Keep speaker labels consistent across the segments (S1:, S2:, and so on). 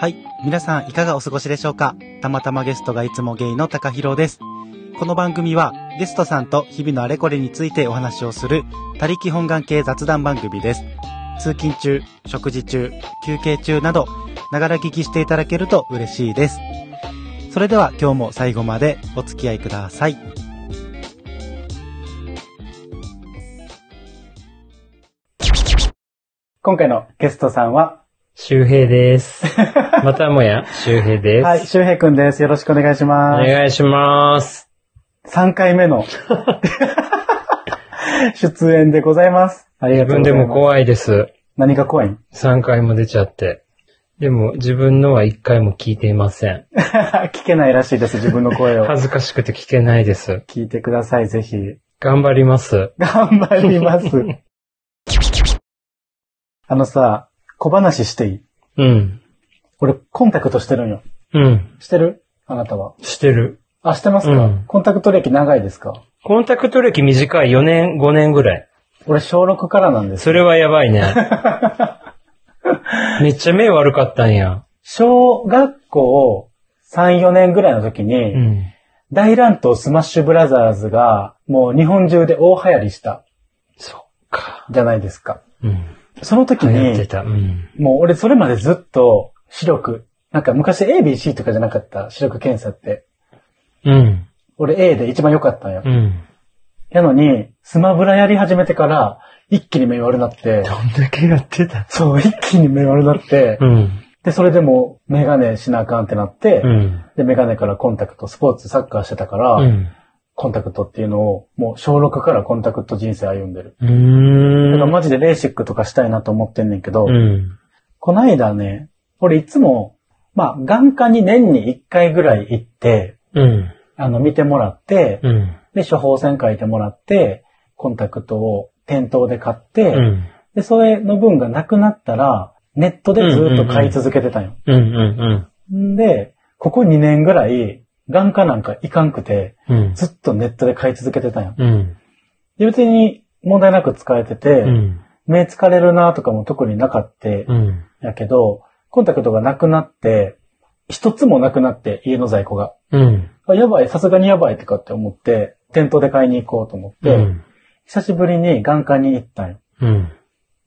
S1: はい。皆さんいかがお過ごしでしょうか？たまたまゲストがいつもゲイの高弘です。この番組はゲストさんと日々のあれこれについてお話をする他力本願系雑談番組です。通勤中、食事中、休憩中など、ながら聞きしていただけると嬉しいです。それでは今日も最後までお付き合いください。今回のゲストさんは、
S2: 周平です。またもや、周平です。
S1: はい、周平くんです。よろしくお願いし
S2: お
S1: ます。
S2: 願いします。
S1: 3回目の 出演でございます。ありが
S2: 自
S1: とうございます。
S2: 分でも怖いです。
S1: 何が怖いん
S2: ？3回も出ちゃって。でも、自分のは1回も聞いていません。
S1: 聞けないらしいです、自分の声を。
S2: 恥ずかしくて聞けないです。
S1: 聞いてください、ぜひ。
S2: 頑張ります。
S1: 頑張ります。あのさ、小話していい？
S2: うん。
S1: 俺、コンタクトしてるんよ。
S2: うん。
S1: してる？あなたは。
S2: してる。
S1: あ、してますか、
S2: うん
S1: コンタクト歴長いですか？
S2: コンタクト歴短い4年、5年ぐらい。
S1: 俺、小6からなんです。
S2: それはやばいね。めっちゃ目悪かったんや。
S1: 小学校3、4年ぐらいの時に、
S2: うん。
S1: 大乱闘スマッシュブラザーズが、もう日本中で大流行りした、
S2: そっか。
S1: じゃないですか。
S2: うん。
S1: その時に。
S2: うん。
S1: もう俺それまでずっと視力、なんか昔 ABC とかじゃなかった視力検査って。
S2: うん。
S1: 俺 A で一番良かったんよ。
S2: うん。
S1: やのに、スマブラやり始めてから、一気に目悪なって、
S2: どんだけやってた？
S1: そう、一気に目悪なって、
S2: うん。
S1: で、それでもうメガネしなあかんってなって、
S2: うん。
S1: で、メガネからコンタクト、スポーツ、サッカーしてたから、
S2: うん。
S1: コンタクトっていうのを、もう小6からコンタクト人生歩んでる。
S2: うーん。
S1: だからマジでレーシックとかしたいなと思ってんねんけど、
S2: うん。
S1: こないだね、俺いつも、まあ、眼科に年に1回ぐらい行って、
S2: うん。
S1: あの、見てもらって、
S2: うん。
S1: で、処方箋書いてもらって、コンタクトを店頭で買って、
S2: うん。
S1: で、それの分がなくなったら、ネットでずっと買い続けてたんよ。
S2: うん。うん。
S1: んで、ここ2年ぐらい、眼科なんか行かんくて、
S2: うん。
S1: ずっとネットで買い続けてたんよ。
S2: うん。
S1: で、別に問題なく使えてて、
S2: うん。
S1: 目疲れるなとかも特になかって、
S2: うん。
S1: やけど、コンタクトがなくなって、一つもなくなって、家の在庫が。
S2: うん。
S1: あやばい、さすがにやばいとかって思って、店頭で買いに行こうと思って、
S2: うん。
S1: 久しぶりに眼科に行ったんよ。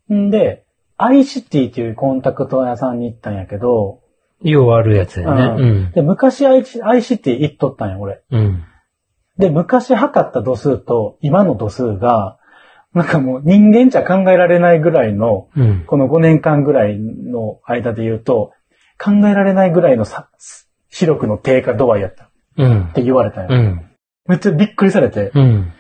S2: うん。
S1: んで、アイシティっていうコンタクト屋さんに行ったんやけど、
S2: ようあるやつやね。うん。
S1: で、昔アイシアイシティ行っとったんよ、俺。
S2: うん。
S1: で、昔測った度数と今の度数が、なんかもう人間じゃ考えられないぐらいの、
S2: うん。
S1: この5年間ぐらいの間で言うと、考えられないぐらいのさ視力の低下度合いやったっ
S2: うん。
S1: て言われたんよ。
S2: うん。
S1: めっちゃびっくりされて、
S2: うん。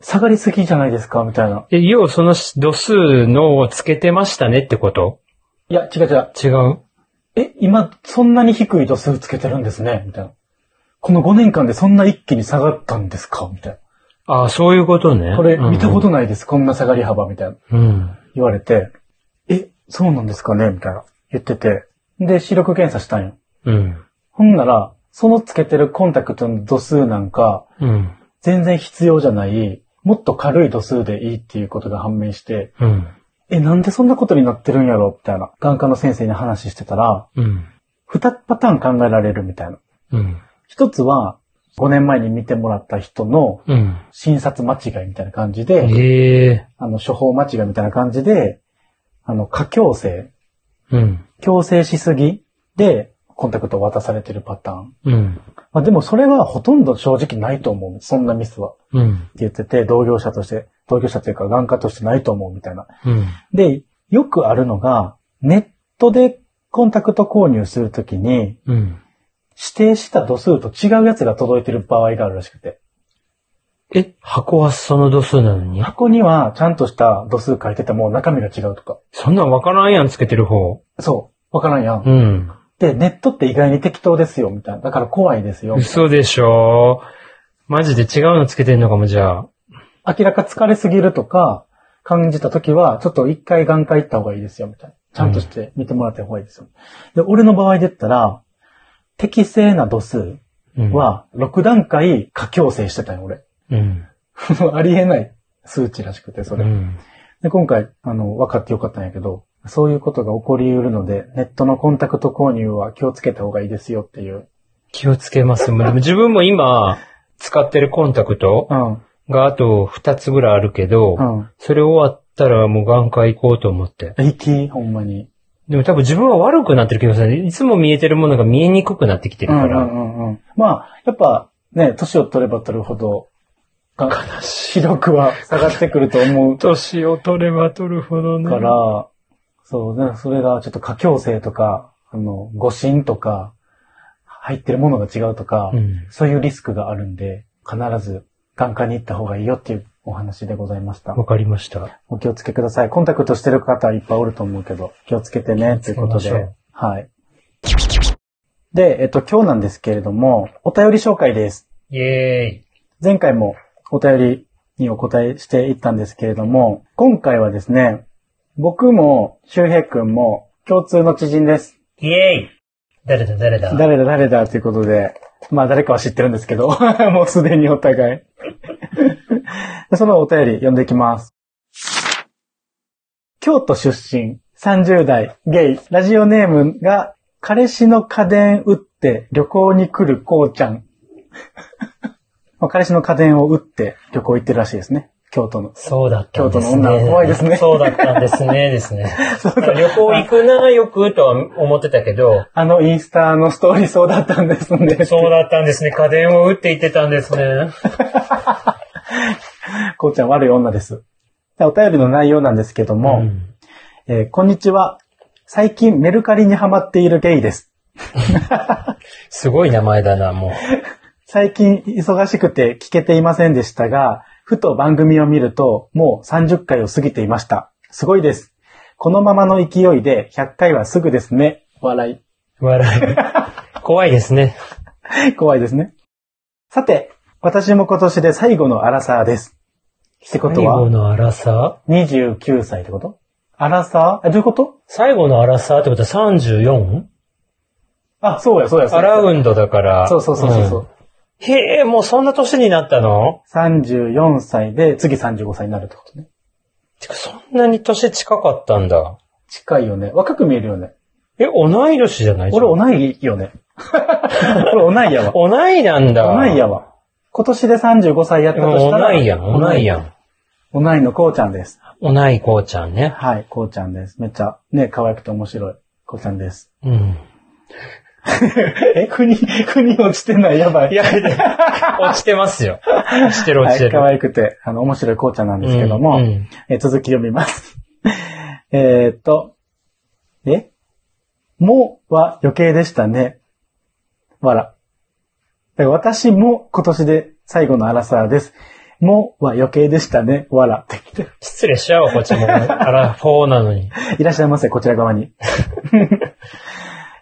S1: 下がりすぎじゃないですかみたいな。
S2: え、ようその度数のをつけてましたねってこと？
S1: いや、違う違う。
S2: 違う？
S1: え、今、そんなに低い度数つけてるんですね？みたいな。この5年間でそんな一気に下がったんですか？みたい
S2: ああ、そういうことね。
S1: な。これ見たこと
S2: ない。
S1: です。こんな下がり幅みたいな。
S2: うん。
S1: 言われて、え、そうなんですかね？みたいな。言ってて。で、視力検査したんよ。
S2: うん。
S1: ほんなら、そのつけてるコンタクトの度数なんか、
S2: うん。
S1: 全然必要じゃない、もっと軽い度数でいいっていうことが判明して、
S2: うん。
S1: え、なんでそんなことになってるんやろ？みたいな。眼科の先生に話してたら、
S2: うん。
S1: 二パターン考えられるみたいな。
S2: うん。
S1: 一つは、5年前に見てもらった人の
S2: うん。
S1: 診察間違いみたいな感じで、
S2: ええ。
S1: あの、処方間違いみたいな感じで、あの、過強制、
S2: うん。
S1: 強制しすぎで、コンタクトを渡されてるパターン。
S2: うん。
S1: まあでもそれはほとんど正直ないと思う。そんなミスは。って
S2: うん。
S1: 言ってて、同業者として、同業者というか眼科としてないと思うみたいな。
S2: うん。
S1: で、よくあるのが、ネットでコンタクト購入するときに、
S2: うん。
S1: 指定した度数と違うやつが届いてる場合があるらしくて。
S2: え、箱はその度数なのに？
S1: 箱にはちゃんとした度数書いてても中身が違うとか。
S2: そんなんわからんやん、つけてる方。
S1: そう。わからんやん。
S2: うん。
S1: で、ネットって意外に適当ですよ、みたいな。だから怖いですよ。
S2: 嘘でしょマジで違うのつけてんのかも、じゃあ。
S1: 明らか疲れすぎるとか、感じたときは、ちょっと一回眼科行った方がいいですよ、みたいな。ちゃんとして見てもらった方がいいですよ。で、俺の場合で言ったら、適正な度数
S2: うん、
S1: は、6段階過強制してたよ、俺。
S2: うん。
S1: ありえない数値らしくて、それ。
S2: うん。
S1: で、今回、あの、分かってよかったんやけど、そういうことが起こり得るので、ネットのコンタクト購入は気をつけた方がいいですよっていう。
S2: 気をつけます。でも自分も今、使ってるコンタクト
S1: うん。
S2: があと2つぐらいあるけど、
S1: うん。
S2: それ終わったらもう眼科行こうと思って。
S1: いき、ほんまに。
S2: でも多分自分は悪くなってる気がする。いつも見えてるものが見えにくくなってきてるから。
S1: うんうんうんうん。まあ、やっぱね、年を取れば取るほど、が視力は下がってくると思う
S2: 年を取れば取るほどね。
S1: から、そう、ね、それがちょっと過強性とか、あの、誤診とか、入ってるものが違うとか、
S2: うん。
S1: そういうリスクがあるんで、必ず眼科に行った方がいいよっていうお話でございました。
S2: わかりました。
S1: お気をつけください。コンタクトしてる方いっぱいおると思うけど、気をつけてね、ということで。はい。で、えっと、今日なんですけれども、お便り紹介です。
S2: イェーイ。
S1: 前回もお便りにお答えしていったんですけれども、今回はですね、僕も周平くんも共通の知人です。
S2: イェーイ。誰だ誰だ？
S1: 誰だ誰だということで、まあ誰かは知ってるんですけど、もうすでにお互い。そのお便り読んでいきます。京都出身、30代、ゲイ、ラジオネームが、彼氏の家電売って旅行に来るこうちゃん。まあ彼氏の家電を売って旅行行ってるらしいですね。京都の。
S2: そうだったんですね。
S1: 京都の女は怖いですね
S2: そうだったんですね、ですね。旅行行くな、よくとは思ってたけど、
S1: あのインスタのストーリーそうだったんですね。
S2: そうだったんですね。家電を打って言ってたんですね。
S1: こうちゃん悪い女です。でお便りの内容なんですけども、
S2: ん
S1: えーこんにちは。最近メルカリにハマっているゲイです。
S2: すごい名前だな、もう。
S1: 最近忙しくて聞けていませんでしたが、ふと番組を見るともう30回を過ぎていました。すごいです。このままの勢いで100回はすぐですね。笑
S2: 笑い。怖いですね。
S1: い。怖いですね。さて、私も今年で最後のアラサーです。ってこと
S2: 最後
S1: は、
S2: のアラサー
S1: ？29歳ってこと？アラサー？え、どういうこと？
S2: 最後のアラサーってことは 34?
S1: あ、そうや、そうや、そうや。
S2: アラウンドだから。
S1: そうそうそうそうそう。
S2: んへえ、もうそんな年になったの
S1: ？34歳で、次35歳になるってことね。
S2: てか、そんなに年近かったんだ。
S1: 近いよね。若く見えるよね。
S2: え、同い年じゃない
S1: 俺同いよね。俺同いやわ。
S2: 同いなんだ。
S1: 同いやわ。今年で35歳やったとしたら。
S2: 同いやん、同いやん。
S1: 同いのこうちゃんです。
S2: 同いこうちゃんね。
S1: はい、こうちゃんです。めっちゃね、可愛くて面白い。こうちゃんです。
S2: うん。
S1: え、国、国落ちてない？やばい。
S2: いや、落ちてますよ。落ちてる落
S1: はい、
S2: ちてる。
S1: 可愛くて、あの、面白いこうちゃんなんですけども、
S2: うんうん
S1: えー続き読みます。えーっと、え？もは余計でしたね。わら。私も今年で最後のアラサーです。もは余計でしたね。わらって来て。
S2: 失礼しちゃうわ、こっちも。あら、フォーなのに。
S1: いらっしゃいませ、こちら側に。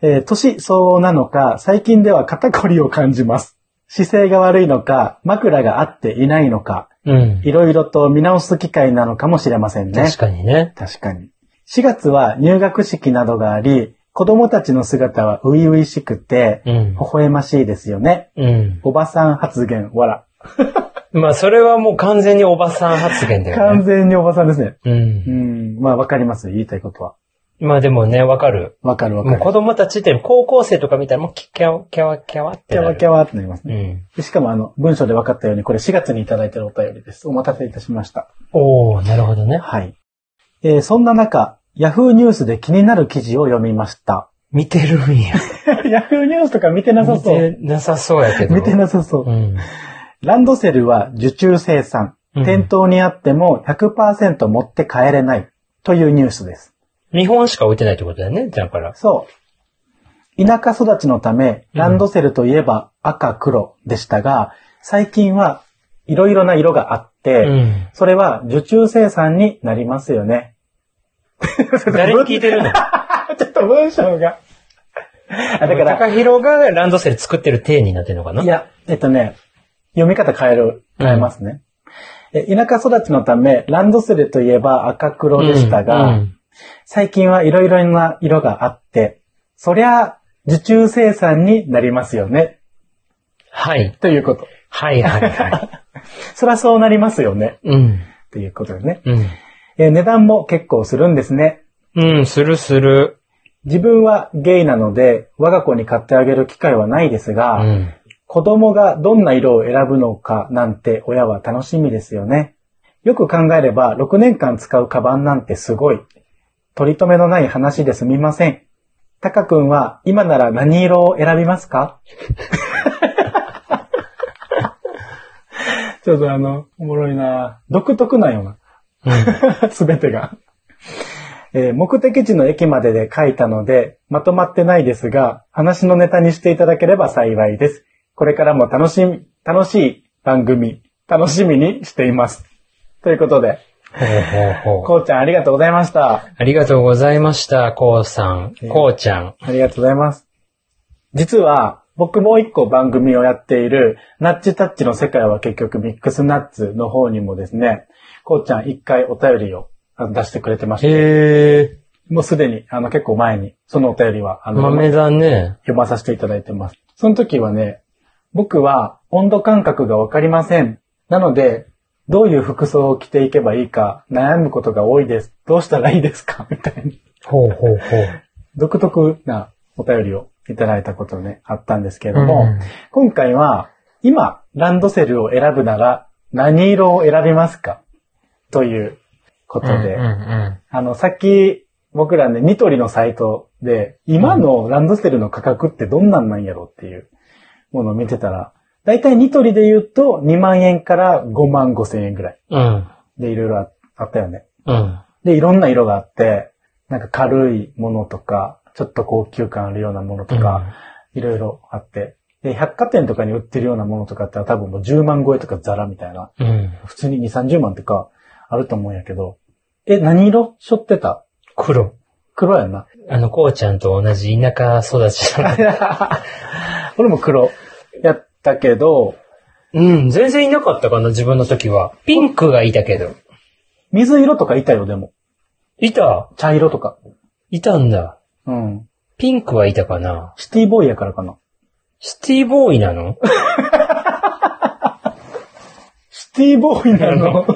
S1: えー年相応なのか、最近では肩こりを感じます。姿勢が悪いのか、枕が合っていないのか、
S2: うん。
S1: いろいろと見直す機会なのかもしれませんね。
S2: 確かにね。
S1: 確かに。4月は入学式などがあり、子供たちの姿は初々しくて、
S2: うん
S1: 微。笑ましいですよね。
S2: うん。
S1: おばさん発言、わら。
S2: まあ、それはもう完全におばさん発言だよ
S1: 完
S2: ね。
S1: 全におばさんですね。
S2: う。
S1: うんん。まあ、わかります。言いたいことは。
S2: まあでもね、わかる。
S1: わかるわかる。
S2: もう子供たちって高校生とか見たらもうキャワキャワキャワって。
S1: キャワキャワってなりますね。
S2: うん。
S1: でしかも、あの、文章で分かったように、これ4月にいただいてるお便りです。お待たせいたしました。
S2: おー、なるほどね。
S1: はい。えーそんな中、ヤフーニュースで気になる記事を読みました。
S2: 見てるんや。
S1: ヤフーニュースとか見てなさ
S2: 見
S1: そう。
S2: てなさそうやけど。
S1: 見てなさそう。
S2: うん。
S1: ランドセルは受注生産。
S2: うん
S1: 店頭にあっても100%持って帰れないというニュースです。
S2: 日本しか置いてないってことだよね、だから。
S1: そう。田舎育ちのため、ランドセルといえば赤黒でしたが、最近はいろいろな色があって、
S2: うん。
S1: それは受注生産になりますよね。
S2: 誰に聞いてるの？
S1: ちょっと文章が。あだから、
S2: 高弘がランドセル作ってる体になってるのかな？い
S1: や、えっとね、読み方変える、変えますね。え田舎育ちのため、ランドセルといえば赤黒でしたが、
S2: うん
S1: 最近はいろいろな色があって、そりゃ、受注生産になりますよね。
S2: はい。
S1: ということ。
S2: はいはいは
S1: そりゃそうなりますよね。
S2: い。うん。
S1: ということですね。
S2: うん。
S1: えー値段も結構するんですね。
S2: うん、するする。
S1: 自分はゲイなので、我が子に買ってあげる機会はないです
S2: う
S1: が、
S2: ん。
S1: 子供がどんな色を選ぶのかなんて親は楽しみですよね。よく考えれば6年間使うカバンなんてすごい。取り留めのない話ですみません。タカ君は今なら何色を選びますか？ちょっとあの、おもろいな独特なような。すべてが。えー目的地の駅までで書いたので、まとまってないですが、話のネタにしていただければ幸いです。これからも楽しみ、楽しい番組、楽しみにしています。ということで、
S2: ほうほうほう。
S1: こうちゃんありがとうございました。
S2: ありがとうございました、こうさん
S1: え。
S2: こうちゃん。
S1: ありがとうございます。実は、僕もう一個番組をやっている、ナッチタッチの世界は結局ミックスナッツの方にもですね、こうちゃん一回お便りを出してくれてまして、
S2: へえ、
S1: もうすでに、あの結構前に、そのお便りは、あの、
S2: 豆だね。
S1: 読まさせていただいてます。その時はね、僕は温度感覚がわかりません。なので、どういう服装を着ていけばいいか悩むことが多いです。どうしたらいいですか？みたいに。
S2: ほうほうほう。
S1: 独特なお便りをいただいたことね、あったんですけれども、
S2: うん
S1: 今回は、今、ランドセルを選ぶなら、何色を選びますか？ということで、
S2: うんうん
S1: あの、さっき、僕らね、ニトリのサイトで、今のランドセルの価格ってどんなんなんやろっていうものを見てたら、だいたいニトリで言うと2万円から5万5千円ぐらい
S2: うん。
S1: でいろいろああったよね。
S2: うん。
S1: で、いろんな色があって、なんか軽いものとか、ちょっと高級感あるようなものとか、いろいろあって。で、百貨店とかに売ってるようなものとかって多分もう10万超えとかザラみたいな、
S2: うん。うん。
S1: 普通に2、30万とかあると思うんやけど、え、何色？しょってた？
S2: 黒。
S1: 黒やんな。
S2: あの、こうちゃんと同じ田舎育ち。
S1: 俺も黒やったけど、
S2: うん、全然いなかったかな、自分の時は。ピンクがいたけど。
S1: 水色とかいたよ、でも。
S2: いた？
S1: 茶色とか。
S2: いたんだ。
S1: うん。
S2: ピンクはいたかな。
S1: シティボーイやからかな。
S2: シティボーイなの？
S1: シティボーイなの？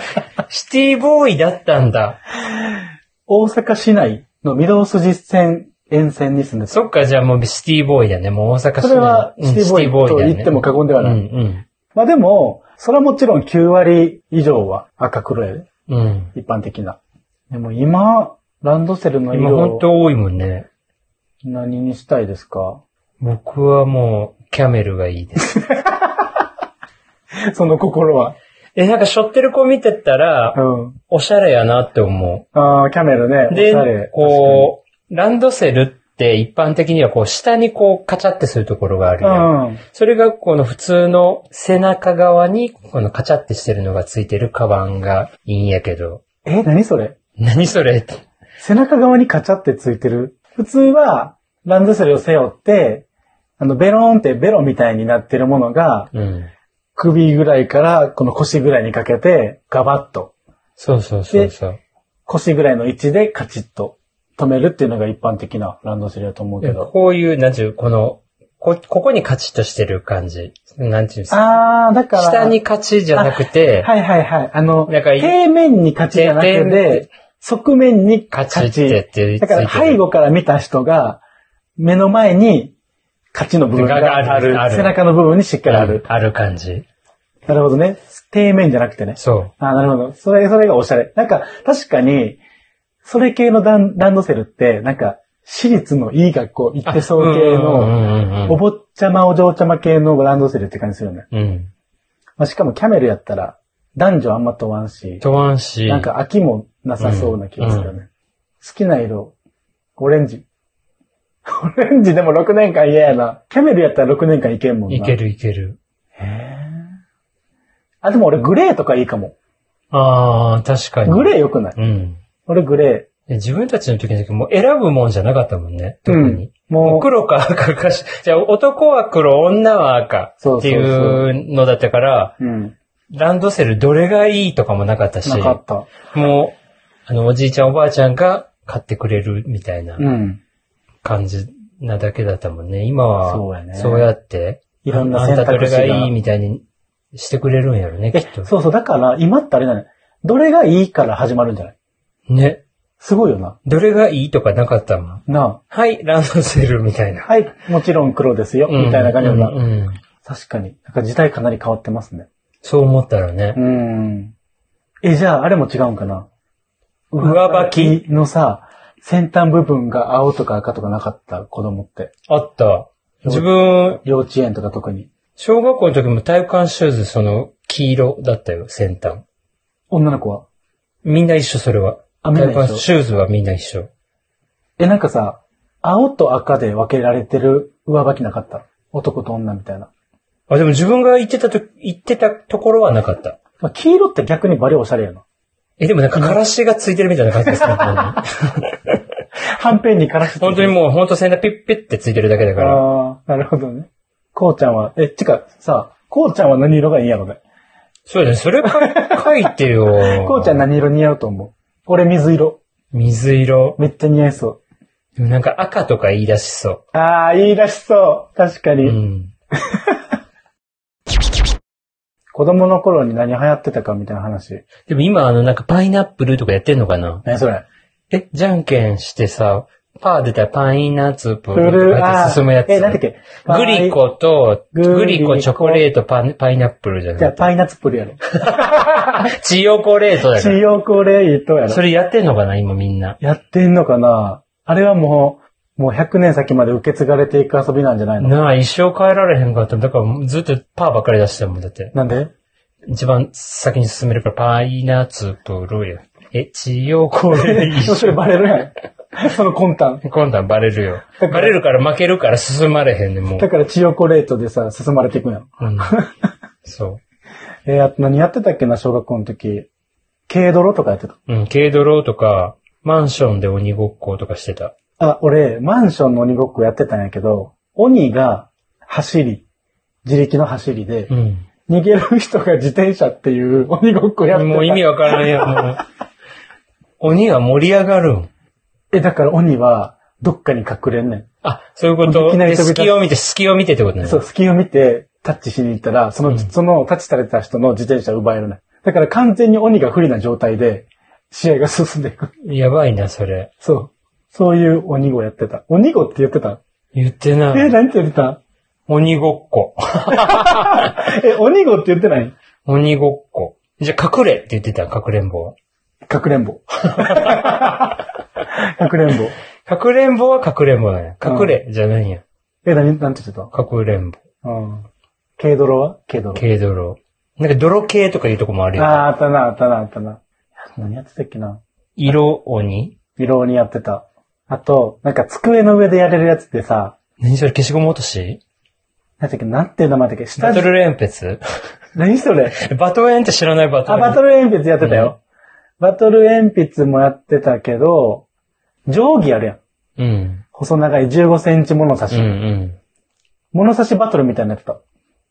S2: シティボーイだったんだ。
S1: 大阪市内の御堂筋線沿線に住んでた。
S2: そっか、じゃあもうシティボーイだね。もう大阪市内
S1: それは
S2: うん
S1: シティボーイと言っても過言ではない
S2: うん
S1: まあでも、それはもちろん9割以上は赤黒やで。
S2: うん。うん。
S1: 一般的な。でも今、ランドセルの
S2: 今
S1: 色を
S2: ほんと多いもんね。
S1: 何にしたいですか？
S2: 僕はもう、キャメルがいいです。
S1: その心は。
S2: え、なんか背負ってる子見てたら、
S1: うん。
S2: おしゃれやなって思
S1: ああ、キャメルね。
S2: う。
S1: おしゃれ
S2: で、こう、ランドセルって一般的にはこう、下にこう、カチャってするところがあるやん。
S1: うん。
S2: それがこの普通の背中側にこのカチャってしてるのがついてるカバンがいいんやけど。
S1: え、何それ？
S2: 何それって。
S1: 背中側にカチャってついてる。普通は、ランドセルを背負って、あの、ベローンってベロみたいになってるものが、
S2: うん。
S1: 首ぐらいからこの腰ぐらいにかけて、ガバッと、
S2: そうそうそうそう。
S1: 腰ぐらいの位置でカチッと止めるっていうのが一般的なランドセルだと思うけ
S2: で
S1: ど。
S2: こういう、なんていう、この、こ、ここにカチッとしてる感じ。なんていうんですか。
S1: あー、だから。
S2: 下にカチじゃなくて、
S1: はいはいはい。あの、
S2: なんか
S1: 平面にカチじゃなくて、側面にカチ。
S2: カチってって
S1: だから背後から見た人が、目の前にカチの部分が
S2: が
S1: ある。
S2: あるある
S1: 背中の部分にしっかりある。
S2: ある感じ。
S1: なるほどね。底面じゃなくてね。
S2: そ
S1: あーなるほど。それ、それがおしゃれ。なんか、確かに、それ系のランランドセルって、なんか、私立のいい学校行って
S2: う。
S1: そう系の、
S2: の
S1: お坊ちゃまお嬢ちゃま系のランドセルって感じするよね。
S2: うん。
S1: まあ、しかもキャメルやったら、男女あんま問わんし、
S2: とわんし。
S1: なんか飽きもなさそうな気がするよね。好きな色、オレンジ。オレンジでも6年間嫌やな。キャメルやったら6年間いけんもんな。
S2: いけ。るいける。
S1: あ、でも俺グレーとかいいかも。
S2: ああ、確かに。
S1: グレー良くない？
S2: うん。
S1: 俺グレ
S2: で自分たちの時の時もう選ぶもんじゃなかったもんね。
S1: ー。
S2: 特に。
S1: うん。もう、
S2: 黒か赤かし、じゃあ男は黒、女は赤っていうのだったから、
S1: うん。
S2: ランドセルどれがいいとかもなかったし、
S1: なかった。
S2: もう、あの、おじいちゃんおばあちゃんが買ってくれるみたいな
S1: うん。
S2: 感じなだけだったもんね。今は、
S1: そうや
S2: って、
S1: いろんな
S2: あん
S1: 選
S2: たどれが
S1: 択肢が。
S2: いいみたいにしてくれるんやろね、き
S1: え
S2: っと。
S1: そうそう。だから、今ってあれだね。どれがいいから始まるんじゃない？
S2: ね。
S1: すごいよな。
S2: どれがいいとかなかったもん。
S1: な
S2: はい、ランドセルみたいな。
S1: あ。はい、もちろん黒ですよ、みたいな感じだ
S2: うんうん
S1: 確かに。なんか時代かなり変わってますね。
S2: そう思ったらね
S1: う。ん。え、じゃあ、あれも違うんかな
S2: 上履き
S1: のさ、先端部分が青とか赤とかなかった子供って。
S2: あった。自分、
S1: 幼稚園とか特に。
S2: 小学校の時も体育館シューズその黄色だったよ、先端。
S1: 女の子は。
S2: みんな一緒、それは。
S1: あみんな一緒
S2: シューズはみんな一緒。
S1: え、なんかさ、青と赤で分けられてる上履きなかった？男と女みたいな。
S2: あ、でも自分が行ってたと、行ってたところはなかった。
S1: まあ、黄色って逆にバリおしゃれやな。
S2: え、でもなんか、からしがついてるみたいな感じですね。本
S1: はんぺんにからし
S2: 当に本当にもう、本当先端ピッピッってついてるだけだから。
S1: ああ、なるほどね。こうちゃんは、え、ちか、さ、こうちゃんは何色がいいんやろね。
S2: そうだね、それか書いてよ。
S1: こうちゃん何色似合うと思う俺水色。
S2: 水色。
S1: めっちゃ似合いそ
S2: でもなんか赤とか言い出しそう。
S1: ああ、いいらしそう。確かに。
S2: うん。
S1: 子供の頃に何流行ってたかみたいな話。
S2: でも今あのなんかパイナップルとかやってんのかな？
S1: 何それ？
S2: え、じゃんけんしてさ、パー出たらパイナッツプ
S1: プ
S2: ルって進むやつ。
S1: え、なんだっけ？
S2: グリ。コと、
S1: グリコ
S2: チョコレート、パンパイナップルじゃ
S1: じゃあ、
S2: ない
S1: パイナッツプルやろ。
S2: チヨコレートだか
S1: チ
S2: ら。
S1: ヨコレートやろ。
S2: それやってんのかな今みんな。
S1: やってんのかな？あれはもう、もう100年先まで受け継がれていく遊びなんじゃないの？
S2: なあ、一生変えられへんかった。だからずっとパーばっかり出してたもん。だって。
S1: なんで？
S2: 一番先に進めるから、パイナッツプルや。え、チヨコレー
S1: それバレるやん。その魂胆。
S2: ト。今度はバレるよ。バレるから負けるから進まれへんねん、もう
S1: だ。からチヨコレートでさ、進まれていくんやん。
S2: うん、そ
S1: えーあと何やってたっけな、小学校の時。軽泥とかやってた。
S2: う。うん、軽泥とか、マンションで鬼ごっことかしてた。
S1: あ、俺、マンションの鬼ごっこやってたんやけど、鬼が走り、自力の走りで
S2: う、ん。
S1: 逃げる人が自転車っていう鬼ごっこやってた。
S2: もう意味わからんよ、もう。鬼は盛り上がるん。
S1: え、だから鬼は、どっかに隠れんねん。
S2: あ、そういうこと？
S1: いきなり
S2: 隙を見て、隙を見てってことね。
S1: そう、隙を見て、タッチしに行ったら、その、
S2: うん
S1: そのタッチされた人の自転車奪えるねん。だから完全に鬼が不利な状態で、試合が進んでいく。
S2: やばいな、それ。
S1: そう。そういう鬼ごやってた。鬼ごって言ってた？
S2: 言ってな
S1: え、
S2: い。
S1: 何て言ってた？
S2: 鬼ごっこ。
S1: え、鬼ごって言ってない？
S2: 鬼ごっこ。じゃあ、隠れって言ってた、隠れんぼは。
S1: かくれんぼ。かくれんぼ。
S2: かくれんぼはかくれんぼだよ。隠れじゃないんや。
S1: え、何、なんて言ってた？
S2: かくれんぼ。
S1: うん。軽泥は？軽泥。
S2: 軽泥。なんか泥系とかいうとこもあるよ。
S1: ああったな、あったな、あったな。何やってたっけな？
S2: 色鬼？
S1: 色にやってた。あと、なんか机の上でやれるやつってさ、
S2: 何それ消しゴム落とし？
S1: なんだっけ、なんていう名前だっけ？下
S2: バトル連筆？
S1: 何それ？
S2: バトルエンって知らないバト
S1: あ、
S2: ル
S1: バトル鉛筆やってたよ。バトル鉛筆もやってたけど、定規あるやん。
S2: うん。
S1: 細長い15センチ物差し。
S2: うんうん
S1: 物差しバトルみたいなのやってた。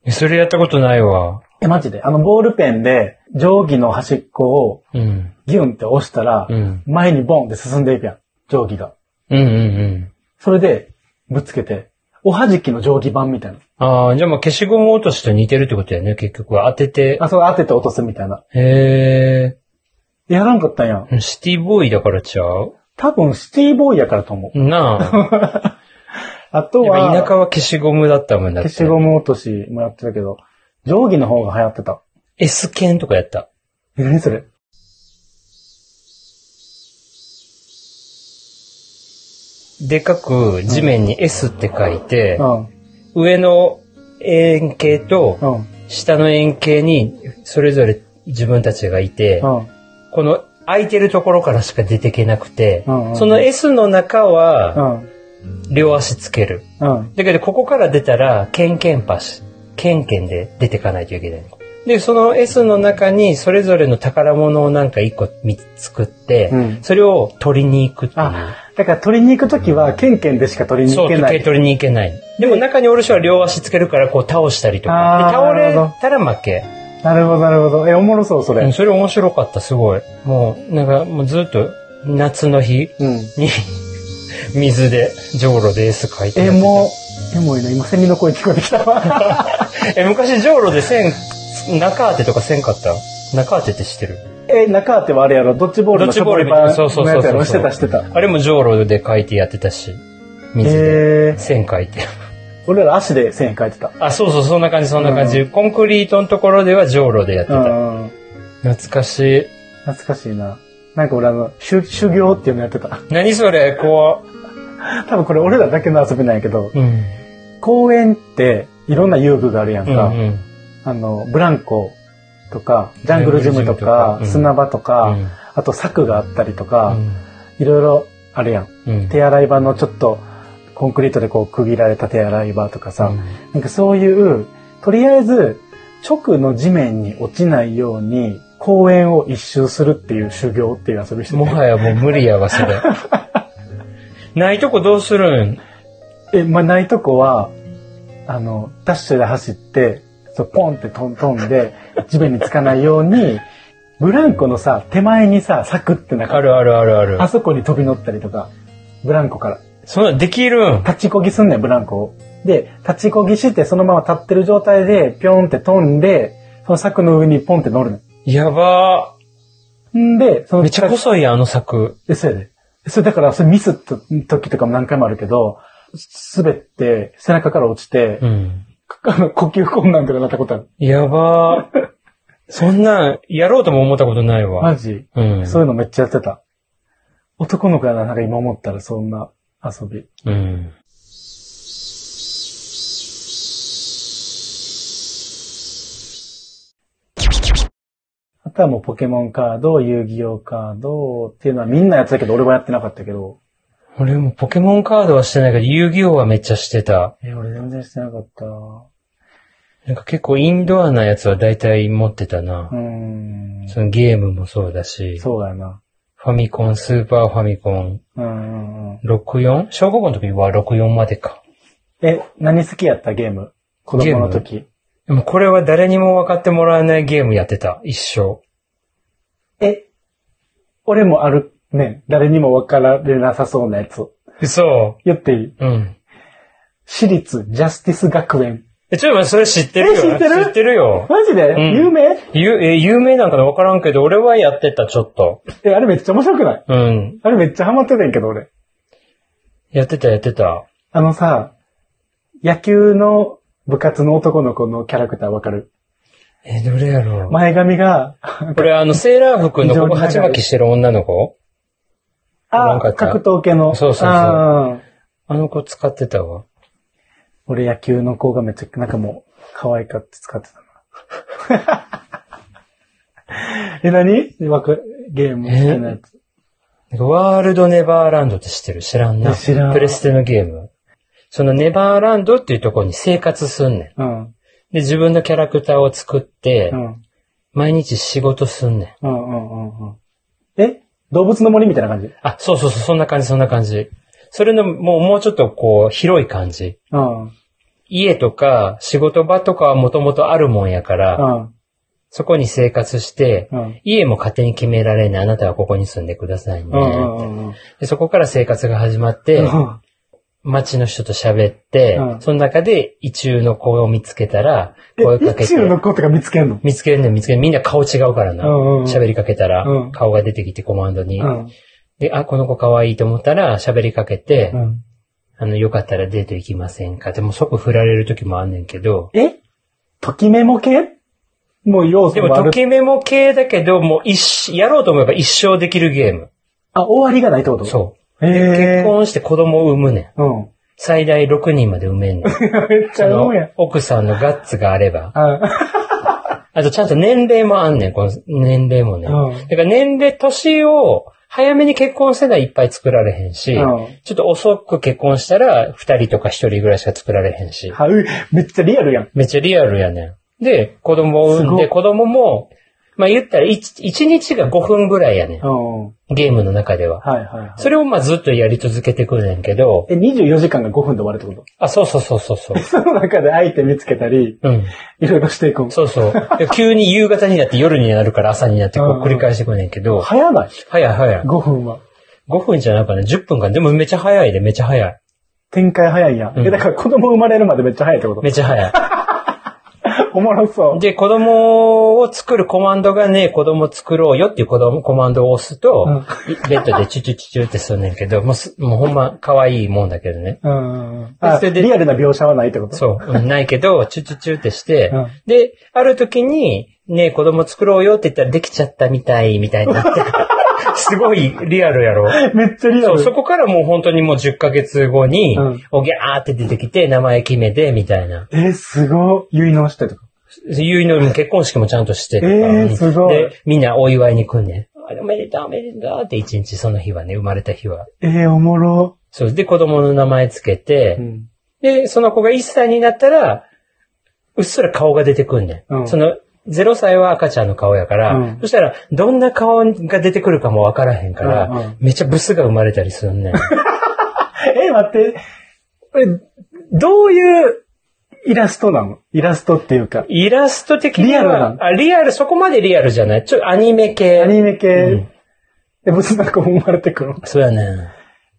S2: え。それやったことないわ。
S1: え、マジで？あの、ボールペンで定規の端っこを
S2: うん。
S1: ギュンって押したら、
S2: うん。
S1: 前にボンって進んでいくやん。定規が。
S2: うんうんうん。
S1: それで、ぶつけて、おはじきの定規版みたいな。
S2: ああ、じゃあもう消しゴム落としと似てるってことやね、結局は。当てて。
S1: あ、そう当てて落とすみたいな。
S2: へ
S1: やらんかったんや。
S2: え。シティボーイだからちゃう？
S1: 多分シティボーイやからと思う。
S2: なあ。
S1: あとは、
S2: 田舎は消しゴムだったもんだって。
S1: 消しゴム落としもやってたけど、定規の方が流行ってた。
S2: S 剣とかやった。
S1: え、何それ
S2: でかく地面に S って書いて
S1: う、ん。
S2: 上の円形と
S1: うん。
S2: 下の円形にそれぞれ自分たちがいて、
S1: うん。
S2: この空いてるところからしか出てけなくて
S1: うんうん、
S2: その S の中
S1: う
S2: は
S1: ん。
S2: 両足つける。
S1: うん。
S2: だけどここから出たら、ケンケンパシ、ケンケンで出てかないといけない。で、その S の中にそれぞれの宝物をなんか一個見作って、
S1: うん
S2: それを取りに行くっていう。
S1: あ、だから取りに行くときは、ケンケンでしか取りに
S2: そう、
S1: 行けない。
S2: 時計取りに行けない。でも中におる人は両足つけるからこう倒したりとか。倒れたら負け。
S1: なるほど、なるほど。え、おもろそう、それ。
S2: うん、それ面白かった、すごい。もう、なんかもうずっと夏の日
S1: うん。
S2: に 水で、じょうろで S 書いてや
S1: え、もう、でもいいな、今、セミの声聞こえてきたわ。
S2: え、昔じょうろで線、中当てとかせんかった？中当てって知ってる？
S1: ええ、中ってはあれやろ、ドッジボールの
S2: ドッジボール
S1: ショコリパン
S2: そうそう
S1: のやつやろ？
S2: そうそう
S1: してたしてた。
S2: あれもじょうろで書いてやってたし、水で線書いて。
S1: 俺ら足で線描いてた。
S2: あ、そうそう、そんな感じ、そんな感じ。コンクリートのところではじょうろでやって
S1: う
S2: た。
S1: んうん。
S2: 懐かしい。
S1: 懐かしいな。なんか俺あの、修修行っていうのやってた。
S2: 何それ、こ
S1: 多分これ俺らだけの遊びなんやけど、
S2: う。うん。
S1: 公園っていろんな遊具があるやん
S2: うん
S1: か。
S2: うん。
S1: あの、ブランコとか、ジャングルジムとか、砂場とか、
S2: うん
S1: あと柵があったりとか、
S2: う
S1: いろいろあるやん。
S2: ん。うん。
S1: 手洗い場のちょっと、コンクリートでこう区切られた手洗い場とかさ、
S2: うん
S1: なんかそういう、とりあえず、直の地面に落ちないように、公園を一周するっていう修行っていう遊びしてて
S2: もはやもう無理やわ、それ。ないとこどうするん？
S1: え、まあ、ないとこは、あの、ダッシュで走って、そう、ポンって飛ん飛んで、地面につかないように、ブランコのさ、手前にさ、サクってなんか、
S2: あるあるあるある
S1: あ。そこに飛び乗ったりとか、ブランコから。
S2: そんなんできるん
S1: 立ちこぎすんねん、ブランコを。で、立ちこぎして、そのまま立ってる状態で、ぴょんって飛んで、その柵の上にポンって乗るね
S2: やば
S1: ん。んで、そ
S2: ー。
S1: の
S2: めっちゃ細いやん、あの柵。
S1: え、そうやで。それだから、それミスった時とかも何回もあるけど、滑って、背中から落ちて、
S2: うん。
S1: あの、呼吸困難とかなったことある。
S2: やばー。そんなん、やろうとも思ったことないわ。
S1: マジ、
S2: うん。
S1: そういうのめっちゃやってた。男の子やな、なんか今思ったらそんな遊び。
S2: うん。
S1: あとはもうポケモンカード、遊戯王カードっていうのはみんなやってたけど、俺はやってなかったけど。
S2: 俺もポケモンカードはしてないけど、遊戯王はめっちゃしてた。
S1: え、俺全然してなかった。
S2: なんか結構インドアなやつは大体持ってたな
S1: う。ーん。
S2: そのゲームもそうだし、
S1: そうやな。
S2: ファミコン、スーパーファミコン、
S1: うんうんうん。
S2: 64? 小学校の時は64までか。
S1: え、何好きやった？ゲーム子供の時。
S2: でもこれは誰にも分かってもらえないゲームやってた。一生。
S1: え、俺もあるね。誰にも分かられなさそうなやつ。
S2: 嘘。
S1: 言っていい？
S2: うん。
S1: 私立ジャスティス学園。
S2: え、ちょっと待それ知ってるよ。
S1: え知ってる？
S2: 知ってるよ。
S1: マジで、
S2: ん
S1: 有名？
S2: ゆえ、有名なんかな分からんけど、俺はやってた、ちょっと。
S1: え、あれめっちゃ面白くない？
S2: うん。
S1: あれめっちゃハマってたんやけど、俺。
S2: やってた、やってた。
S1: あのさ、野球の部活の男の子のキャラクターわかる？
S2: え、どれやろう？
S1: 前髪が、
S2: これあの、セーラー服のここ鉢巻きしてる女の子
S1: あ格闘系の。
S2: そうそうそう
S1: あ
S2: の子使ってたわ。
S1: 俺野球の子がめっちゃ、なんかもう、可愛かって使ってたな。え、何？わかゲーム好きなやつ。
S2: ワールドネバーランドって知ってる？知らんな。
S1: え知らん
S2: プレステのゲーム。そのネバーランドっていうところに生活すんねん。
S1: うん。
S2: で、自分のキャラクターを作って、
S1: うん。
S2: 毎日仕事すんねん。
S1: うんうんうんうん。え？動物の森みたいな感じ？
S2: あ、そうそうそう、そんな感じ、そんな感じ。それの、もう、もうちょっとこう、広い感じ。
S1: うん。
S2: 家とか仕事場とかはもともとあるもんやから、
S1: うん。
S2: そこに生活して、
S1: うん。
S2: 家も勝手に決められない。あなたはここに住んでくださいね。でそこから生活が始まって、
S1: うん
S2: 街の人と喋って、
S1: うん
S2: その中で異中の子を見つけたら、声か
S1: え、
S2: け
S1: 一中の
S2: て、
S1: 子とか見つけんの？
S2: 見つけるねん見つける。みんな顔違うからな。喋りかけたら、
S1: うん
S2: 顔が出てきてコマンドに。
S1: うん。
S2: で、あ、この子可愛いと思ったら喋りかけて、
S1: うん。
S2: あの、よかったらデート行きませんか？でも即振られる時もあんねんけど、
S1: え？ときメモ系もう要素
S2: でも、
S1: もある。
S2: ときメモ系だけど、もう一、やろうと思えば一生できるゲーム。
S1: あ、終わりがないってこと？
S2: そう。結婚して子供を産むねん。
S1: うん。
S2: 最大6人まで産めんねん。
S1: めっちゃ
S2: その
S1: 思うやん。
S2: 奥さんのガッツがあれば。
S1: あ
S2: あとちゃんと年齢もあんねん、この年齢もね。
S1: うん
S2: だから年齢、年を早めに結婚せないいっぱい作られへんし、
S1: うん
S2: ちょっと遅く結婚したら2人とか1人ぐらいしか作られへんし、
S1: はうめっちゃリアルやん。
S2: めっちゃリアルやねん。で、子供を産んで、子供も、まあ言ったら 1, 1日が5分ぐらいやねん。
S1: うん。
S2: ゲームの中では。
S1: はいはいはい。
S2: それをまあずっとやり続けてくるねんけど、
S1: え、24時間が5分で終わるってこと？
S2: あ、そうそうそうそうそう。
S1: その中で相手見つけたり、
S2: うん。
S1: いろいろしていくん。
S2: そうそう。で急に夕方になって夜になるから朝になってこ
S1: う
S2: 繰り返してくるねんけど、
S1: 早ない？
S2: 早い早い。
S1: ?5 分は。
S2: 5分じゃなくてね、10分間。でもめっちゃ早いで、めっちゃ早い。
S1: 展開早いやん。
S2: うん
S1: え、だから子供生まれるまでめっちゃ早いってこと？
S2: めっちゃ早い。
S1: おもろそう。
S2: で、子供を作るコマンドがね、子供作ろうよっていう子供コマンドを押すと、
S1: うん
S2: ベッドでチュチュチュチュってすんねんけど、もうす、もうほんま可愛いもんだけどね。
S1: うん
S2: それで
S1: リアルな描写はないってこと？
S2: そう、うんないけど、チュチュチュってして、
S1: うん
S2: で、ある時に、ね子供作ろうよって言ったらできちゃったみたい、みたいになって。すごいリアルやろ。
S1: めっちゃリアル。
S2: そう、そこからもう本当にもう10ヶ月後に
S1: うん、
S2: おぎゃーって出てきて、名前決めて、みたいな。
S1: え、すごい。結納してとか。
S2: いうのも結婚式もちゃんとしてとか。
S1: えーすごい
S2: で、みんなお祝いに来んねん。あおめでとう、おめでとうって一日その日はね、生まれた日は。
S1: えー、おもろ。
S2: そう。で、子供の名前つけて、
S1: うん。
S2: で、その子が1歳になったら、うっすら顔が出てくんねん。
S1: うん
S2: その、0歳は赤ちゃんの顔やから、
S1: うん
S2: そしたら、どんな顔が出てくるかもわからへんから、
S1: うんうん
S2: めっちゃブスが生まれたりするねん。
S1: え、待って。これ、どういうイラストなの？イラストっていうか。
S2: イラスト的には、
S1: リアルなの？
S2: あ、リアル、そこまでリアルじゃない。ちょ、アニメ系。
S1: アニメ系。
S2: うん
S1: え、ブスな子生まれてくるの？
S2: そうやね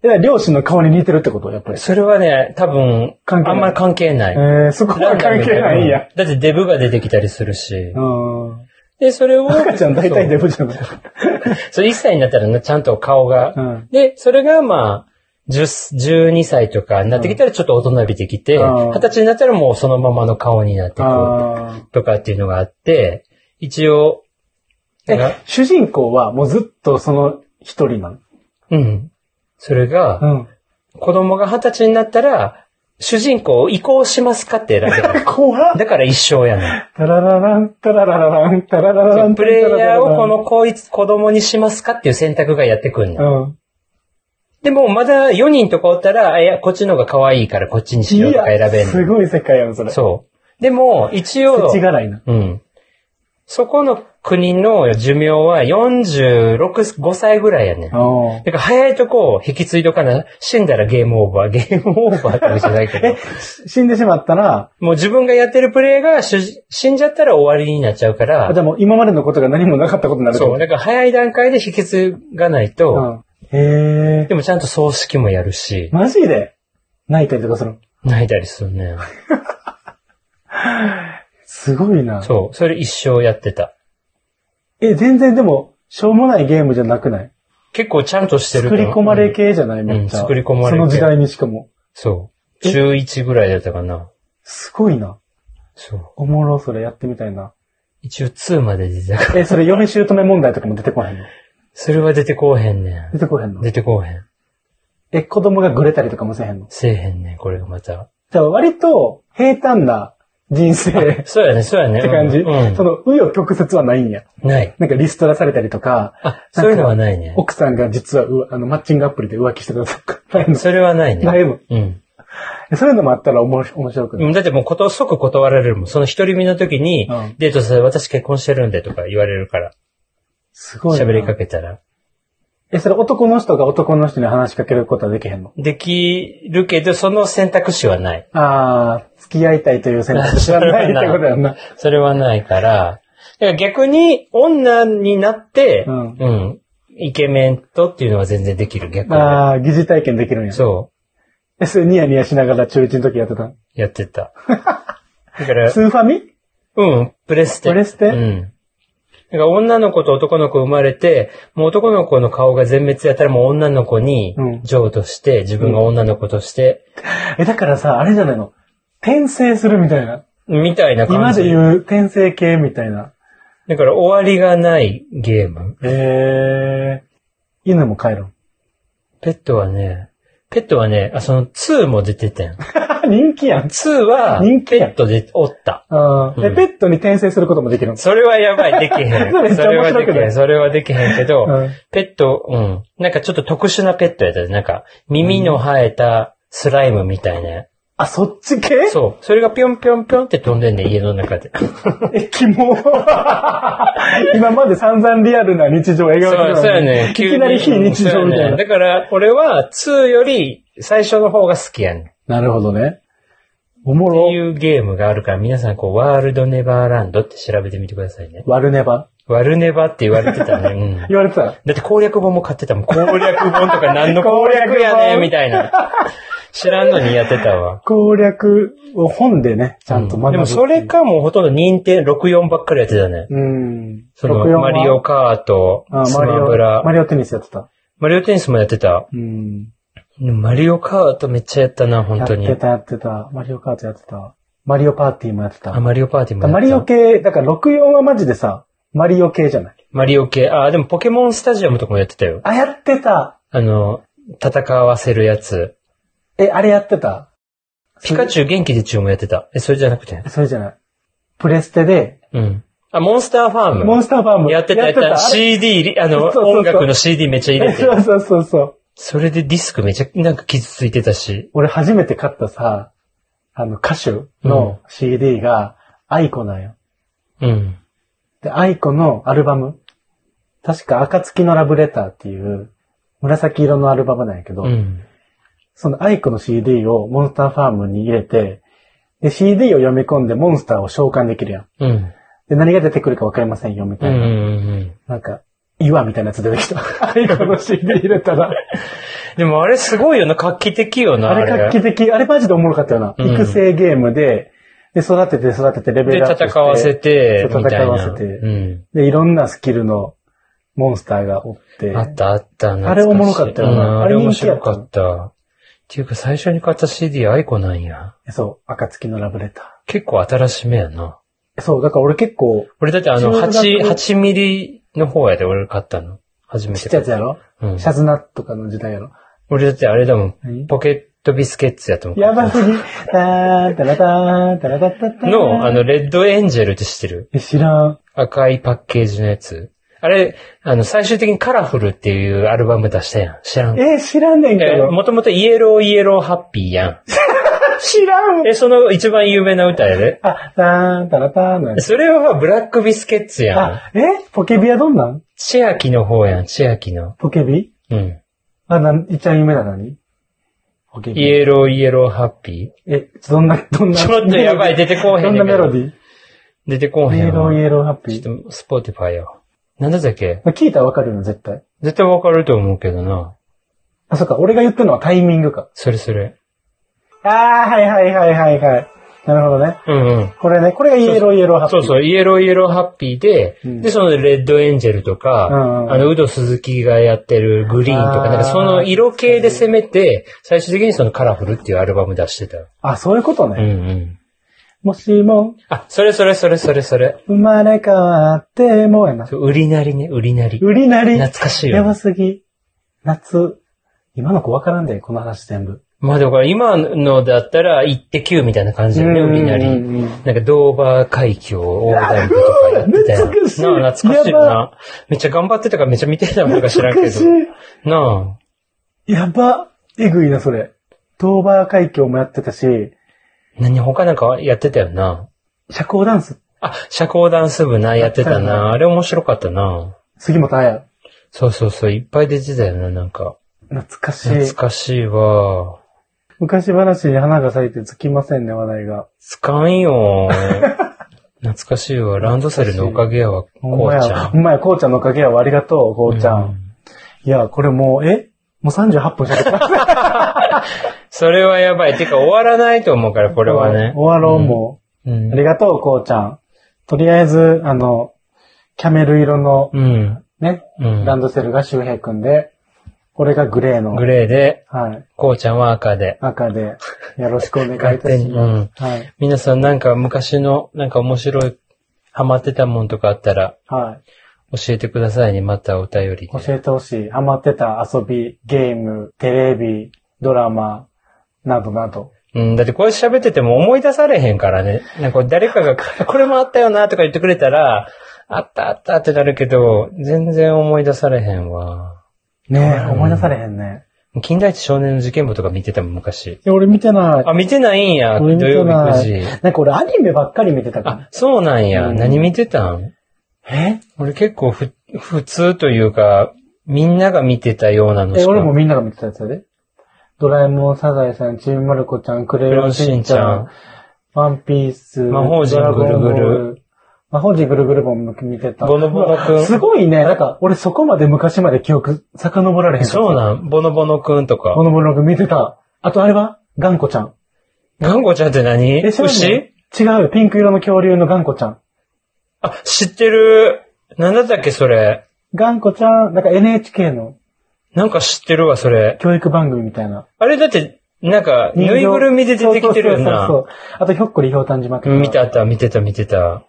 S2: ん。
S1: え、両親の顔に似てるってこと？やっぱり。
S2: それはね、多分、
S1: 関係ない
S2: あんまり関係ない。
S1: えー、そこは関係ないんや。
S2: だってデブが出てきたりするし。
S1: うん。
S2: で、それを、
S1: 赤ちゃん大体デブじゃない。
S2: そう、1歳になったらね、ちゃんと顔が。
S1: うん。
S2: で、それがまあ、10 12歳とかになってきたらちょっと大人びてきて、
S1: うん
S2: 20歳になったらもうそのままの顔になってくる
S1: あ
S2: とかっていうのがあって、一応、
S1: 主人公はもうずっとその一人なの？
S2: うん。それが、
S1: うん。
S2: 子供が20歳になったら、主人公を移行しますかって選べる。
S1: 怖っ
S2: だから一生やねん。
S1: タラララン、タララララン、タララララン。
S2: プレイヤーをこのこいつ子供にしますかっていう選択がやってくんねん。
S1: うん。
S2: でもまだ4人とかおったら、あいや、こっちの方が可愛いからこっちにし
S1: い
S2: ようとか選べ
S1: や、
S2: んねん。
S1: すごい世界やん、それ。
S2: そう。でも、一応、
S1: 世知辛いな。
S2: うん。そこの国の寿命は46、5歳ぐらいやねん。だ
S1: お
S2: から早いとこ引き継いどかな、死んだらゲームオーバー、ゲームオーバーってわけじゃないけど
S1: え、、死んでしまったら、
S2: もう自分がやってるプレイがし死んじゃったら終わりになっちゃうから
S1: あじゃ、あもう今までのことが何もなかったことになる
S2: そう。だから早い段階で引き継がないと、
S1: うん。へえ
S2: で。もちゃんと葬式もやるし、
S1: マジで？泣いたりとかするの？
S2: 泣いたりするね。
S1: すごいな。
S2: そう。それ一生やってた。
S1: え、全然でも、しょうもないゲームじゃなくない？
S2: 結構ちゃんとしてる
S1: 作り込まれ
S2: 系。
S1: 系じゃない？めっちゃ。
S2: うん作り込まれ系
S1: その時代にしかも。
S2: そう。中1ぐらいだったかな。
S1: すごいな。
S2: そう。
S1: おもろ、それやってみたいな。
S2: 一応2まで出てたから。
S1: え、それ嫁姑問題とかも出てこへんの？
S2: それは出てこうへんね
S1: 出てこへんの？
S2: ん。出てこうへん。
S1: え、子供がぐれたりとかもせへんの？
S2: せえへんねん、これがまた。
S1: じゃあ割と平坦な人生っ
S2: そうやね、そうやね。
S1: て感じ。
S2: うん。
S1: その、紆余曲折はないんや。
S2: ない。
S1: なんかリストラされたりとか、
S2: あ、そういうのはないね。
S1: 奥さんが実はうあのマッチングアプリで浮気してたとか、ないの
S2: それはないね。
S1: ないの
S2: うん。
S1: そういうのもあったら面白くない？
S2: うんだってもうこと、即断られるもん。その一人身の時に、
S1: うん
S2: デートされ、私結婚してるんでとか言われるから、
S1: すごいな。
S2: 喋りかけたら。
S1: え、それ男の人が男の人に話しかけることはできへんの？
S2: できるけど、その選択肢はない。
S1: あー、付き合いたいという選択肢はないってことやんな。
S2: それはないから、だから逆に女になって、
S1: う
S2: うんん、イケメンとっていうのは全然できる、逆に。
S1: あー、疑似体験できるんや。
S2: そ
S1: え、それニヤニヤしながら中1の時やってた
S2: う、やってた。だから、
S1: スーファミ？
S2: うん、プレステ。
S1: プレステ？
S2: うん。だから女の子と男の子生まれて、もう男の子の顔が全滅やったらもう女の子に
S1: うん
S2: 譲渡して、自分が女の子として、
S1: え、だからさ、あれじゃないの？転生するみたいな。
S2: みたいな感じ。
S1: 今で言う転生系みたいな。
S2: だから終わりがないゲーム。
S1: えー、犬も帰るん。
S2: ペットはね、ペットはね、あ、その2も出てたやん。
S1: 人気やん。
S2: 2は、
S1: 人気やん
S2: ペットでおった。
S1: あーえ、
S2: うん
S1: ペットに転生することもできるん
S2: それはやばい、できへん。
S1: それめっちゃ
S2: それはで
S1: 面白くない
S2: きへん。それはできへんけど、
S1: うん
S2: ペット、うん。なんかちょっと特殊なペットやったで。なんか、耳の生えたスライムみたいな。
S1: あ、そっち系？
S2: そう。それがぴょんぴょんぴょんって飛んでんねん、家の中で。
S1: え、キモ。今まで散々リアルな日常を描いて
S2: そう、
S1: たのに
S2: そうやね。
S1: いきなり非日常みたいな。
S2: ねだから、俺は2より最初の方が好きやね
S1: なるほどね。おもろ
S2: て。いうゲームがあるから、皆さん、こう、ワールドネバーランドって調べてみてくださいね。
S1: ワルネバ？
S2: ワルネバって言われてたね。うん。
S1: 言われてた？
S2: だって攻略本も買ってたもん。攻略本とか何の攻略やねんみたいな。知らんのにやってたわ。
S1: 攻略を本でね、ちゃんと学ぶ、
S2: でもそれ。かもうほとんど認定64ばっかりやってたね。
S1: うん。
S2: その、
S1: 64は
S2: マリオカート
S1: あ、
S2: ス
S1: マリオ、
S2: マブラ
S1: マ、リオテニスやってた。
S2: マリオテニスもやってた。
S1: うん。
S2: マリオカートめっちゃやったな、本当に
S1: やって。た、やってた。マリオカートやってた。マリオパーティーもやってた。
S2: あ、マリオパーティーもやった。
S1: マリオ系、だから64はマジでさ、マリオ系じゃない？
S2: マリオ系。あ、でもポケモンスタジアムとかもやってたよ。
S1: あ、やってた。
S2: あの、戦わせるやつ。
S1: え、あれやってた？
S2: ピカチュウ元気でチュウもやってた。え、それじゃなくて？
S1: それじゃない。プレステで、
S2: うん。あ、モンスターファーム。
S1: モンスターファーム。
S2: やってた、やってた。CD り、あの、
S1: そうそうそう
S2: 音楽の CD めっちゃ入れて。
S1: そうそうそうそう。
S2: それでディスクめっちゃなんか傷ついてたし。
S1: 俺初めて買ったさ、あの歌手の CD がアイコなんよ。
S2: うん。
S1: で、アイコのアルバム。確か、暁のラブレターっていう、紫色のアルバムなんやけど、
S2: うん。
S1: そのアイコの CD をモンスターファームに入れて、で、CD を読み込んでモンスターを召喚できるやん。
S2: うん。
S1: で、何が出てくるかわかりませんよ、み
S2: うん。う
S1: たいな。
S2: ん。
S1: なんか、岩みたいなやつ出てきた。アイコの CD 入れたら。
S2: でもあれすごいよな、画期的よな、
S1: あれ。画期的。あれマジでおもろかったよな。
S2: うん
S1: 育成ゲームで、で、育てて育ててレベ
S2: で、
S1: ルアップして。
S2: 戦わせて。
S1: 戦わせて
S2: うん。
S1: で、いろんなスキルのモンスターがおって。
S2: あったあったな。
S1: あれおもろかったよな
S2: うん、あれ面白かった。っていうか最初に買った CD アイコなんや。
S1: そう、暁のラブレタ
S2: 結構新しめやな。
S1: ー。そう、だから俺結構、
S2: 俺だってあの、
S1: 中学
S2: 8、8ミリの方やで俺買ったの。初めて
S1: ちっちゃいやつやろ？
S2: うん
S1: シャズナとかの時代やろ？
S2: 俺だってあれだもん。
S1: 何？
S2: ポケットビスケッツやと思う。
S1: やばすぎ。たーたらたーたらたったったー
S2: の、あの、レッドエンジェルって知ってる
S1: え、知らん。
S2: 赤いパッケージのやつ。あれ、あの、最終的にカラフルっていうアルバム出したやん。知らん。
S1: え、知らんねんけ
S2: え
S1: ど。
S2: もともとイエローイエローハッピーや
S1: 知らん
S2: ん。え、その一番有名な歌やで。
S1: あ、たーたらたーのやつ。
S2: それはブラックビスケッツやん。
S1: あ、え？ポケビはどんなん？
S2: 千秋の方やん、千秋の。
S1: ポケビ？
S2: うん。
S1: あ、なん、一番有名なのに？ポケ
S2: イ
S1: ビ。
S2: エローイエローハッピ
S1: え、どんな、どんな？
S2: ちょっとやばい出てこうへんねけど
S1: なんメロディー？
S2: ー出てこう
S1: イ
S2: へんわ。
S1: エローイエローハッピー。
S2: ちょっと、 Spotify や。なんだったっけ
S1: 聞いたらわかるよ、絶対。
S2: 絶対わかると思うけどな。
S1: あ、そっか、俺が言ってるのはタイミングか。
S2: それそれ。
S1: あー、はいはいはいはいはい。なるほどね。
S2: うんうん。
S1: これね、これがイエローイエローハッピー。
S2: そうそう、イエローイエローハッピーで、
S1: うん
S2: で、そのレッドエンジェルとか、
S1: うんうん
S2: あの、ウド鈴木がやってるグリーンとか、なんかその色系で攻めて、最終的にそのカラフルっていうアルバム出してた。
S1: あ、そういうこと
S2: うんう
S1: ね。
S2: ん。
S1: もしも、
S2: あ、それそれそれそれそれ。
S1: 生まれ変わってもやな。
S2: 売りなりね、売りなり。
S1: 売りなり。
S2: 懐かしい
S1: やば
S2: よ。
S1: すぎ。夏。今の子わからんで、この話全部。
S2: まあだから今のだったら、イッテ Q みたいな感じだよね、売りなり。
S1: うんうんうん
S2: なんかドーバー海峡横断部とかやってたよ。
S1: 懐かしい
S2: なあ、懐かしい
S1: や
S2: な。めっちゃ頑張ってたからめっちゃ見てたのか知らんけど。
S1: 懐か
S2: なあ。
S1: やば。えぐいな、それ。ドーバー海峡もやってたし、
S2: 何他なんかやってたよな。
S1: 社交ダンス、
S2: あ、社交ダンス部な、やってたな。あれ面白かったな。
S1: 杉本彩。
S2: そうそうそう、いっぱい出てたよな、なんか。
S1: 懐かしい。
S2: 懐かしいわ。
S1: 昔話に花が咲いてつきませんね、話題が。
S2: つかんよ。懐かしいわ。ランドセルのおかげやわ、こうちゃん。
S1: ほんまや、こうちゃんのおかげやわ、ありがとう、こうちゃん。
S2: うん
S1: いや、これもう、え？もう38分喋ってます。
S2: それはやばい。てか終わらないと思うから、これはね。
S1: 終わろう、も
S2: う
S1: う。あ
S2: ん。
S1: りがとう、こうちゃん。とりあえず、あの、キャメル色の
S2: うん。
S1: ね、
S2: うん。
S1: ランドセルが周平くんで、これがグレーの。
S2: グレーで、
S1: はい。
S2: こうちゃんは赤で。
S1: 赤で、よろしくお願いいた。しま
S2: うん。
S1: す。はい。
S2: 皆さんなんか昔の、なんか面白い、ハマってたもんとかあったら、
S1: はい。
S2: 教えてくださいね。またお便りで。
S1: 教えてほしい。ハマってた遊び、ゲーム、テレビ、ドラマ、などなど。
S2: うん、だってこれ喋ってても思い出されへんからね。なんか誰かが、これもあったよなとか言ってくれたら、あったあったってなるけど、全然思い出されへんわ。
S1: ねえ、
S2: うん
S1: 思い出されへんね。
S2: 近代一少年の事件簿とか見てたもん、昔。
S1: いや、俺見てない。
S2: あ、見てないんや、土曜日9
S1: ない
S2: 時。
S1: なんか俺アニメばっかり見てたから
S2: あ。、そうなんや。
S1: うん
S2: 何見てたん？
S1: え？
S2: 俺結構ふ、普通というか、みんなが見てたようなのし
S1: え、
S2: か。
S1: 俺もみんなが見てたやつやで。ドラえもん、サザエさん、ちびまる子ちゃん、クレヨンしんちゃん、ワンピース、
S2: 魔法陣ぐるぐる。
S1: 魔法陣ぐるぐるも見てた。
S2: ボノボノくん
S1: すごいね。なんか、俺そこまで昔まで記憶、遡られへん
S2: そうなん。ボノボノくんとか
S1: ボ。ノボノくん見てた。あとあれは？頑固ちゃん。
S2: ガンコちゃんって何？
S1: え知らない
S2: 牛？
S1: 違うよ。ピンク色の恐竜の頑固ちゃん。
S2: あ、知ってる。なんだったっけ、それ？
S1: 頑固ちゃん、なんか NHK の
S2: なんか知ってるわ、それ。
S1: 教育番組みたいな。
S2: あれだって、なんか、ぬいぐるみで出てきてるよ
S1: そうそうそう
S2: な。
S1: そうあと、ひょっこりひょうたん島とか。
S2: 見たた、見てた、見てた。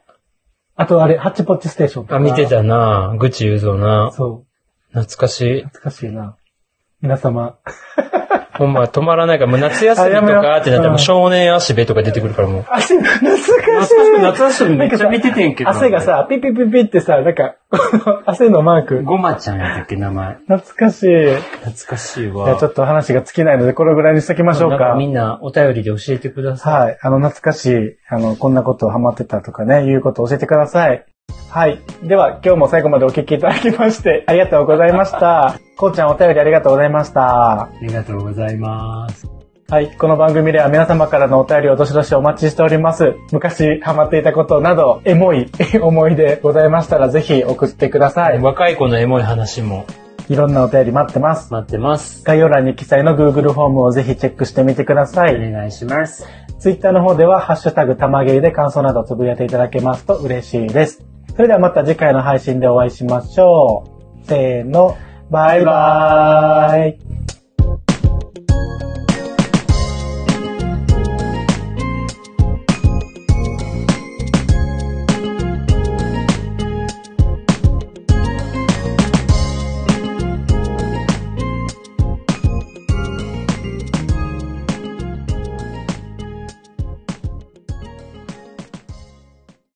S1: あと、あれ、ハッチポッチステーションとか。
S2: あ、見て。たな。ぐちゆうぞうな。
S1: そう。
S2: 懐かしい。
S1: 懐かしいな。皆様。
S2: ほんま、止まらないから、もう夏休みとかってなったら、少年足部とか出てくるからもう。
S1: 汗、懐かしい。
S2: 夏休みめっちゃ見ててんけど。
S1: 汗が、さ、ピピピピってさ、なんか、汗のマーク。
S2: ごまちゃんやったっけ、名前。
S1: 懐かしい。じ
S2: 懐かしいわ。
S1: ゃあちょっと話が尽きないので、これぐらいにしときましょうか。
S2: なんみんなお便りで教えてください。
S1: はい。あの、懐かしい、あの、こんなことハマってたとかね、いうことを教えてください。はい。では、今日も最後までお聞きいただきまして、ありがとうございました。こうちゃんお便りありがとうございました。
S2: ありがとうございます。
S1: はい。この番組では皆様からのお便りをどしどしお待ちしております。昔ハマっていたことなど、エモい 思い出ございましたら、ぜひ送ってください。
S2: 若い子のエモい話も
S1: いろんなお便り待ってます。
S2: 待ってます。
S1: 概要欄に記載の Google フォームをぜひチェックしてみてくださ
S2: お
S1: い。
S2: 願いします。
S1: Twitter の方では、ハッシュタグたまげりで感想などつぶやいていただけますと嬉しいです。それではまた次回の配信でお会いしましょう。せーの、バイバーイ。